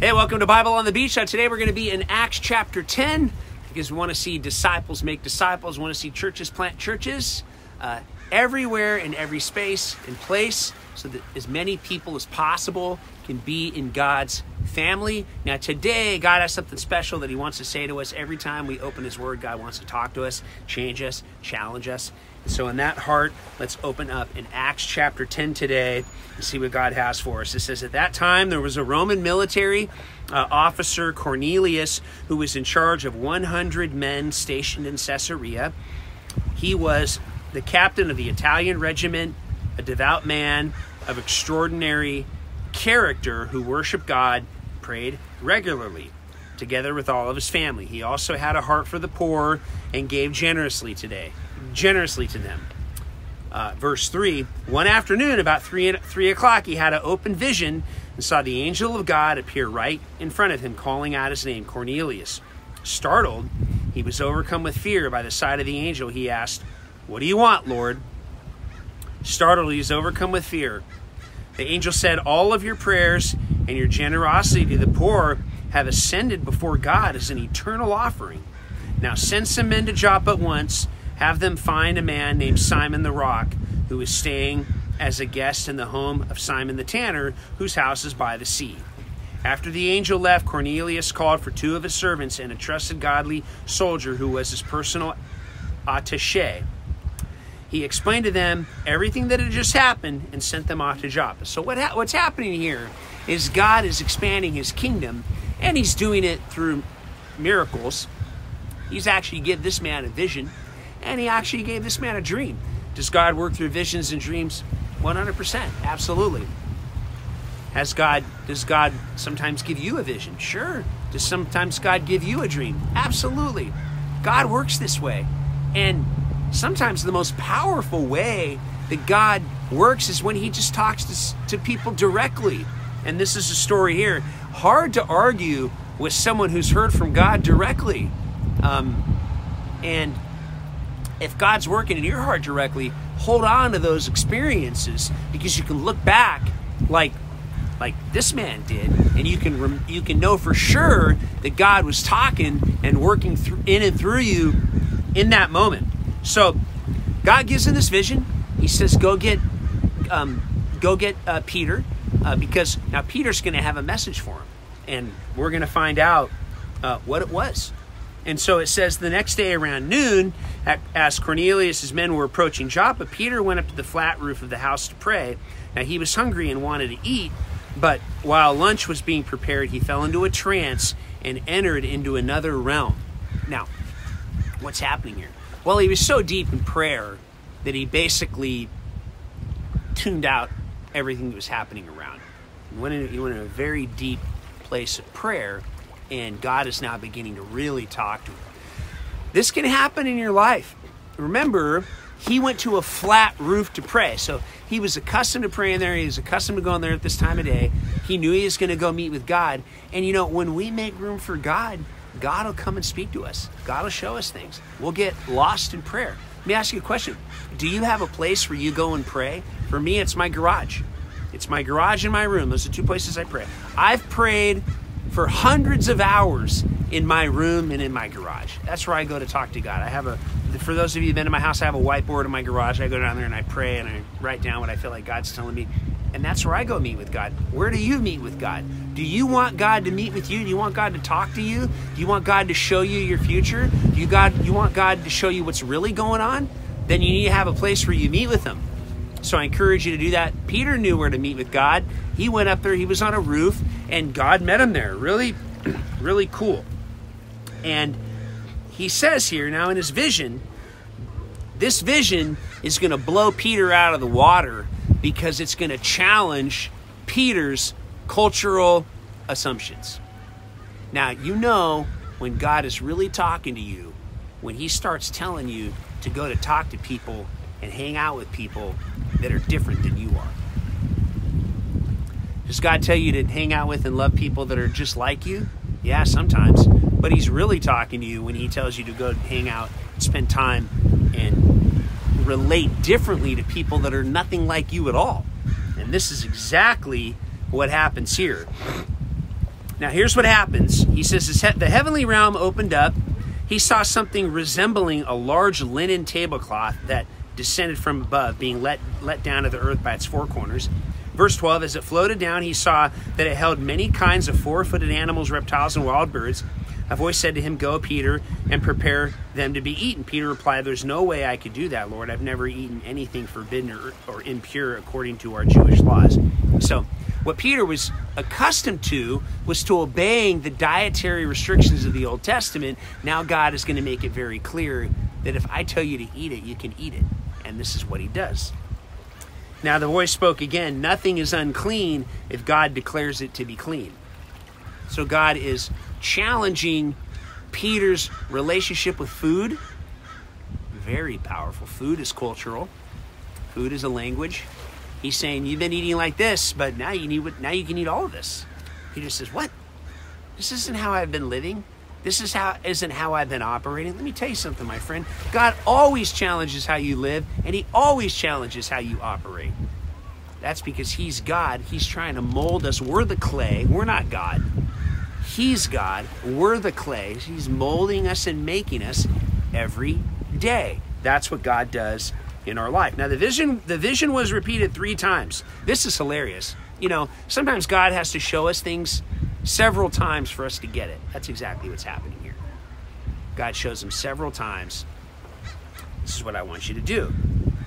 Hey, welcome to Bible on the Beach. Uh, today we're going to be in Acts chapter 10 because we want to see disciples make disciples, we want to see churches plant churches uh, everywhere in every space and place so that as many people as possible can be in God's family. Now, today, God has something special that He wants to say to us every time we open His Word. God wants to talk to us, change us, challenge us. And so, in that heart, let's open up in Acts chapter 10 today and see what God has for us. It says, At that time, there was a Roman military uh, officer, Cornelius, who was in charge of 100 men stationed in Caesarea. He was the captain of the Italian regiment, a devout man of extraordinary character who worshiped God, prayed regularly, together with all of his family. He also had a heart for the poor and gave generously today, generously to them. Uh, verse 3 One afternoon, about 3, 3 o'clock, he had an open vision and saw the angel of God appear right in front of him, calling out his name, Cornelius. Startled, he was overcome with fear by the sight of the angel. He asked, What do you want, Lord? Startled, he was overcome with fear. The angel said, All of your prayers and your generosity to the poor have ascended before God as an eternal offering. Now send some men to Joppa at once. Have them find a man named Simon the Rock, who is staying as a guest in the home of Simon the Tanner, whose house is by the sea. After the angel left, Cornelius called for two of his servants and a trusted godly soldier who was his personal attache he explained to them everything that had just happened and sent them off to Joppa. So what ha- what's happening here is God is expanding his kingdom and he's doing it through miracles. He's actually give this man a vision and he actually gave this man a dream. Does God work through visions and dreams? 100%. Absolutely. Has God does God sometimes give you a vision? Sure. Does sometimes God give you a dream? Absolutely. God works this way. And sometimes the most powerful way that God works is when He just talks to, to people directly. And this is a story here. Hard to argue with someone who's heard from God directly. Um, and if God's working in your heart directly, hold on to those experiences because you can look back like like this man did, and you can you can know for sure that God was talking and working in and through you in that moment. So God gives him this vision. He says, "Go get, um, go get uh, Peter, uh, because now Peter's going to have a message for him, and we're going to find out uh, what it was." And so it says the next day around noon, as Cornelius's men were approaching Joppa, Peter went up to the flat roof of the house to pray. Now he was hungry and wanted to eat, but while lunch was being prepared, he fell into a trance and entered into another realm. Now, what's happening here? Well, he was so deep in prayer that he basically tuned out everything that was happening around. He went, in, he went in a very deep place of prayer, and God is now beginning to really talk to him. This can happen in your life. Remember, he went to a flat roof to pray. So he was accustomed to praying there. He was accustomed to going there at this time of day. He knew he was going to go meet with God. And you know, when we make room for God, God will come and speak to us. God will show us things. We'll get lost in prayer. Let me ask you a question. Do you have a place where you go and pray? For me, it's my garage. It's my garage and my room. Those are two places I pray. I've prayed for hundreds of hours in my room and in my garage. That's where I go to talk to God. I have a, for those of you who've been to my house, I have a whiteboard in my garage. I go down there and I pray and I write down what I feel like God's telling me. And that's where I go meet with God. Where do you meet with God? Do you want God to meet with you? Do you want God to talk to you? Do you want God to show you your future? Do you God you want God to show you what's really going on? Then you need to have a place where you meet with him. So I encourage you to do that. Peter knew where to meet with God. He went up there, he was on a roof, and God met him there. Really, really cool. And he says here now in his vision, this vision is going to blow Peter out of the water because it's going to challenge Peter's cultural assumptions. Now, you know when God is really talking to you, when He starts telling you to go to talk to people and hang out with people that are different than you are. Does God tell you to hang out with and love people that are just like you? Yeah, sometimes. But He's really talking to you when He tells you to go hang out, spend time, and relate differently to people that are nothing like you at all. And this is exactly what happens here. Now, here's what happens. He says, The heavenly realm opened up. He saw something resembling a large linen tablecloth that descended from above, being let, let down to the earth by its four corners. Verse 12 As it floated down, he saw that it held many kinds of four footed animals, reptiles, and wild birds. A voice said to him, Go, Peter, and prepare them to be eaten. Peter replied, There's no way I could do that, Lord. I've never eaten anything forbidden or, or impure according to our Jewish laws. So, what Peter was accustomed to was to obeying the dietary restrictions of the Old Testament. Now, God is going to make it very clear that if I tell you to eat it, you can eat it. And this is what he does. Now, the voice spoke again Nothing is unclean if God declares it to be clean. So, God is challenging Peter's relationship with food. Very powerful. Food is cultural. Food is a language. He's saying you've been eating like this, but now you need now you can eat all of this. Peter says, "What? This isn't how I've been living. This is how isn't how I've been operating. Let me tell you something, my friend. God always challenges how you live, and He always challenges how you operate. That's because He's God. He's trying to mold us. We're the clay. We're not God. He's God. We're the clay. He's molding us and making us every day. That's what God does in our life. Now the vision the vision was repeated 3 times. This is hilarious. You know, sometimes God has to show us things several times for us to get it. That's exactly what's happening here. God shows him several times. This is what I want you to do.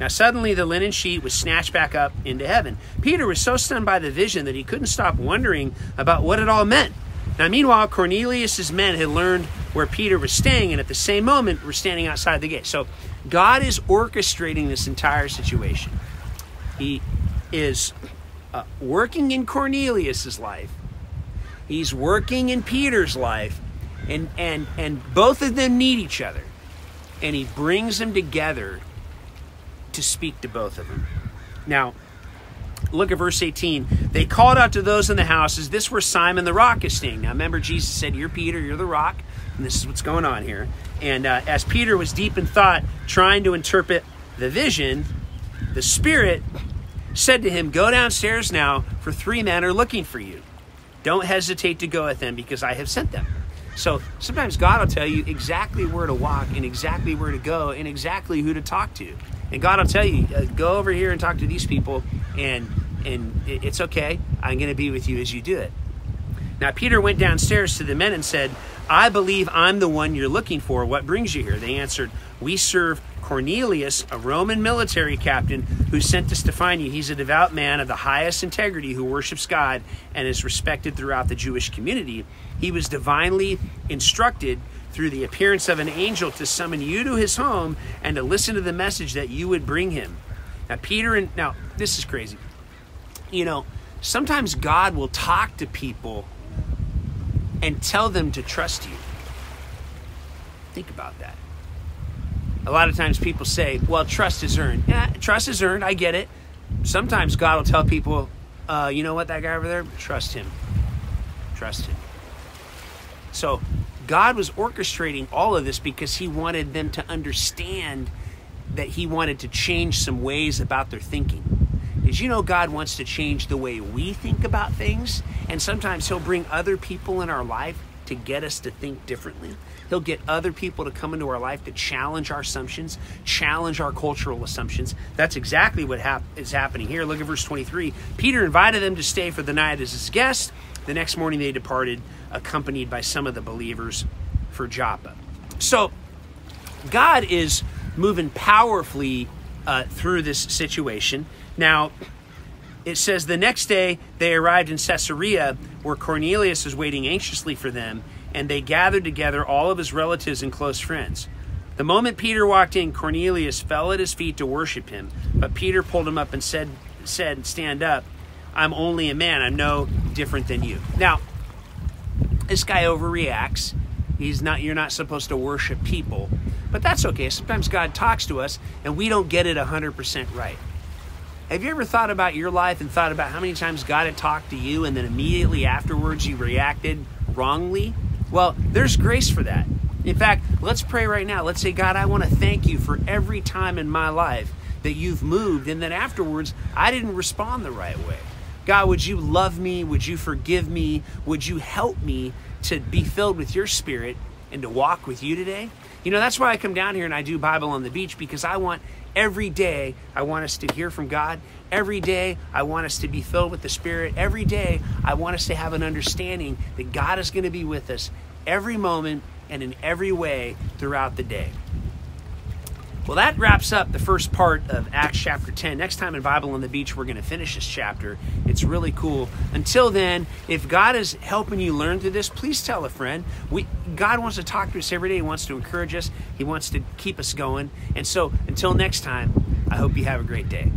Now, suddenly the linen sheet was snatched back up into heaven. Peter was so stunned by the vision that he couldn't stop wondering about what it all meant. Now, meanwhile, Cornelius' men had learned where Peter was staying, and at the same moment were standing outside the gate. So, God is orchestrating this entire situation. He is uh, working in Cornelius' life, he's working in Peter's life, and, and, and both of them need each other. And he brings them together to speak to both of them. Now, look at verse 18. They called out to those in the houses, This where Simon the rock is staying. Now remember, Jesus said, You're Peter, you're the rock. And this is what's going on here. And uh, as Peter was deep in thought, trying to interpret the vision, the Spirit said to him, Go downstairs now, for three men are looking for you. Don't hesitate to go with them because I have sent them. So sometimes God will tell you exactly where to walk and exactly where to go and exactly who to talk to. And God will tell you, uh, go over here and talk to these people, and and it's okay. I'm going to be with you as you do it. Now Peter went downstairs to the men and said, I believe I'm the one you're looking for. What brings you here? They answered, We serve Cornelius, a Roman military captain who sent us to find you. He's a devout man of the highest integrity who worships God and is respected throughout the Jewish community. He was divinely instructed through the appearance of an angel to summon you to his home and to listen to the message that you would bring him. Now, Peter and now, this is crazy. You know, sometimes God will talk to people and tell them to trust you. Think about that. A lot of times people say, well, trust is earned. Yeah, trust is earned. I get it. Sometimes God will tell people, uh, you know what, that guy over there? Trust him. Trust him. So God was orchestrating all of this because He wanted them to understand that He wanted to change some ways about their thinking. Did you know God wants to change the way we think about things? And sometimes He'll bring other people in our life to get us to think differently. He'll get other people to come into our life to challenge our assumptions, challenge our cultural assumptions. That's exactly what hap- is happening here. Look at verse 23. Peter invited them to stay for the night as his guest. The next morning they departed, accompanied by some of the believers for Joppa. So, God is moving powerfully uh, through this situation. Now, it says the next day they arrived in Caesarea, where Cornelius is waiting anxiously for them, and they gathered together all of his relatives and close friends. The moment Peter walked in, Cornelius fell at his feet to worship him, but Peter pulled him up and said, said Stand up. I'm only a man. I'm no different than you. Now, this guy overreacts. He's not you're not supposed to worship people. But that's okay. Sometimes God talks to us and we don't get it 100% right. Have you ever thought about your life and thought about how many times God had talked to you and then immediately afterwards you reacted wrongly? Well, there's grace for that. In fact, let's pray right now. Let's say, God, I want to thank you for every time in my life that you've moved and then afterwards I didn't respond the right way. God, would you love me? Would you forgive me? Would you help me to be filled with your spirit and to walk with you today? You know, that's why I come down here and I do Bible on the beach because I want every day, I want us to hear from God. Every day, I want us to be filled with the Spirit. Every day, I want us to have an understanding that God is going to be with us every moment and in every way throughout the day. Well, that wraps up the first part of Acts chapter 10. Next time in Bible on the Beach, we're going to finish this chapter. It's really cool. Until then, if God is helping you learn through this, please tell a friend. We, God wants to talk to us every day. He wants to encourage us, He wants to keep us going. And so, until next time, I hope you have a great day.